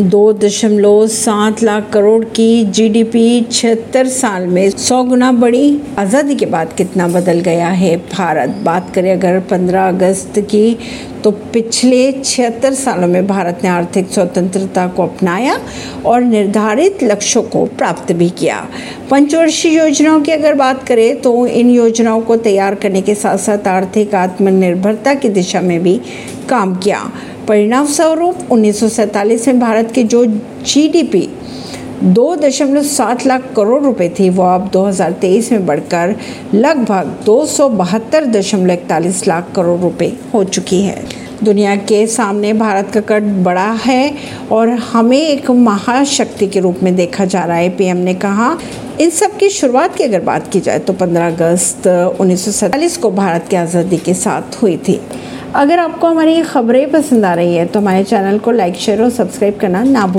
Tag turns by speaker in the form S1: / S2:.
S1: दो दशमलव सात लाख करोड़ की जीडीपी छिहत्तर साल में सौ गुना बड़ी आज़ादी के बाद कितना बदल गया है भारत? बात करें अगर 15 अगस्त की तो पिछले छिहत्तर सालों में भारत ने आर्थिक स्वतंत्रता को अपनाया और निर्धारित लक्ष्यों को प्राप्त भी किया। पंचवर्षीय योजनाओं की अगर बात करें तो इन योजनाओं को तैयार करने के साथ साथ आर्थिक आत्मनिर्भरता की दिशा में भी काम किया। परिणाम स्वरूप उन्नीस में भारत की जो जीडीपी दो दशमलव सात लाख करोड़ रुपए थी, वो अब 2023 में बढ़कर लगभग दो सौ बहत्तर दशमलव इकतालीस लाख करोड़ रुपए हो चुकी है। दुनिया के सामने भारत का कट बड़ा है और हमें एक महाशक्ति के रूप में देखा जा रहा है। पीएम ने कहा, इन सब की शुरुआत की अगर बात की जाए तो 15 अगस्त उन्नीस को भारत की आज़ादी के साथ हुई थी। अगर आपको हमारी ये खबरें पसंद आ रही है तो हमारे चैनल को लाइक शेयर और सब्सक्राइब करना ना भूलें।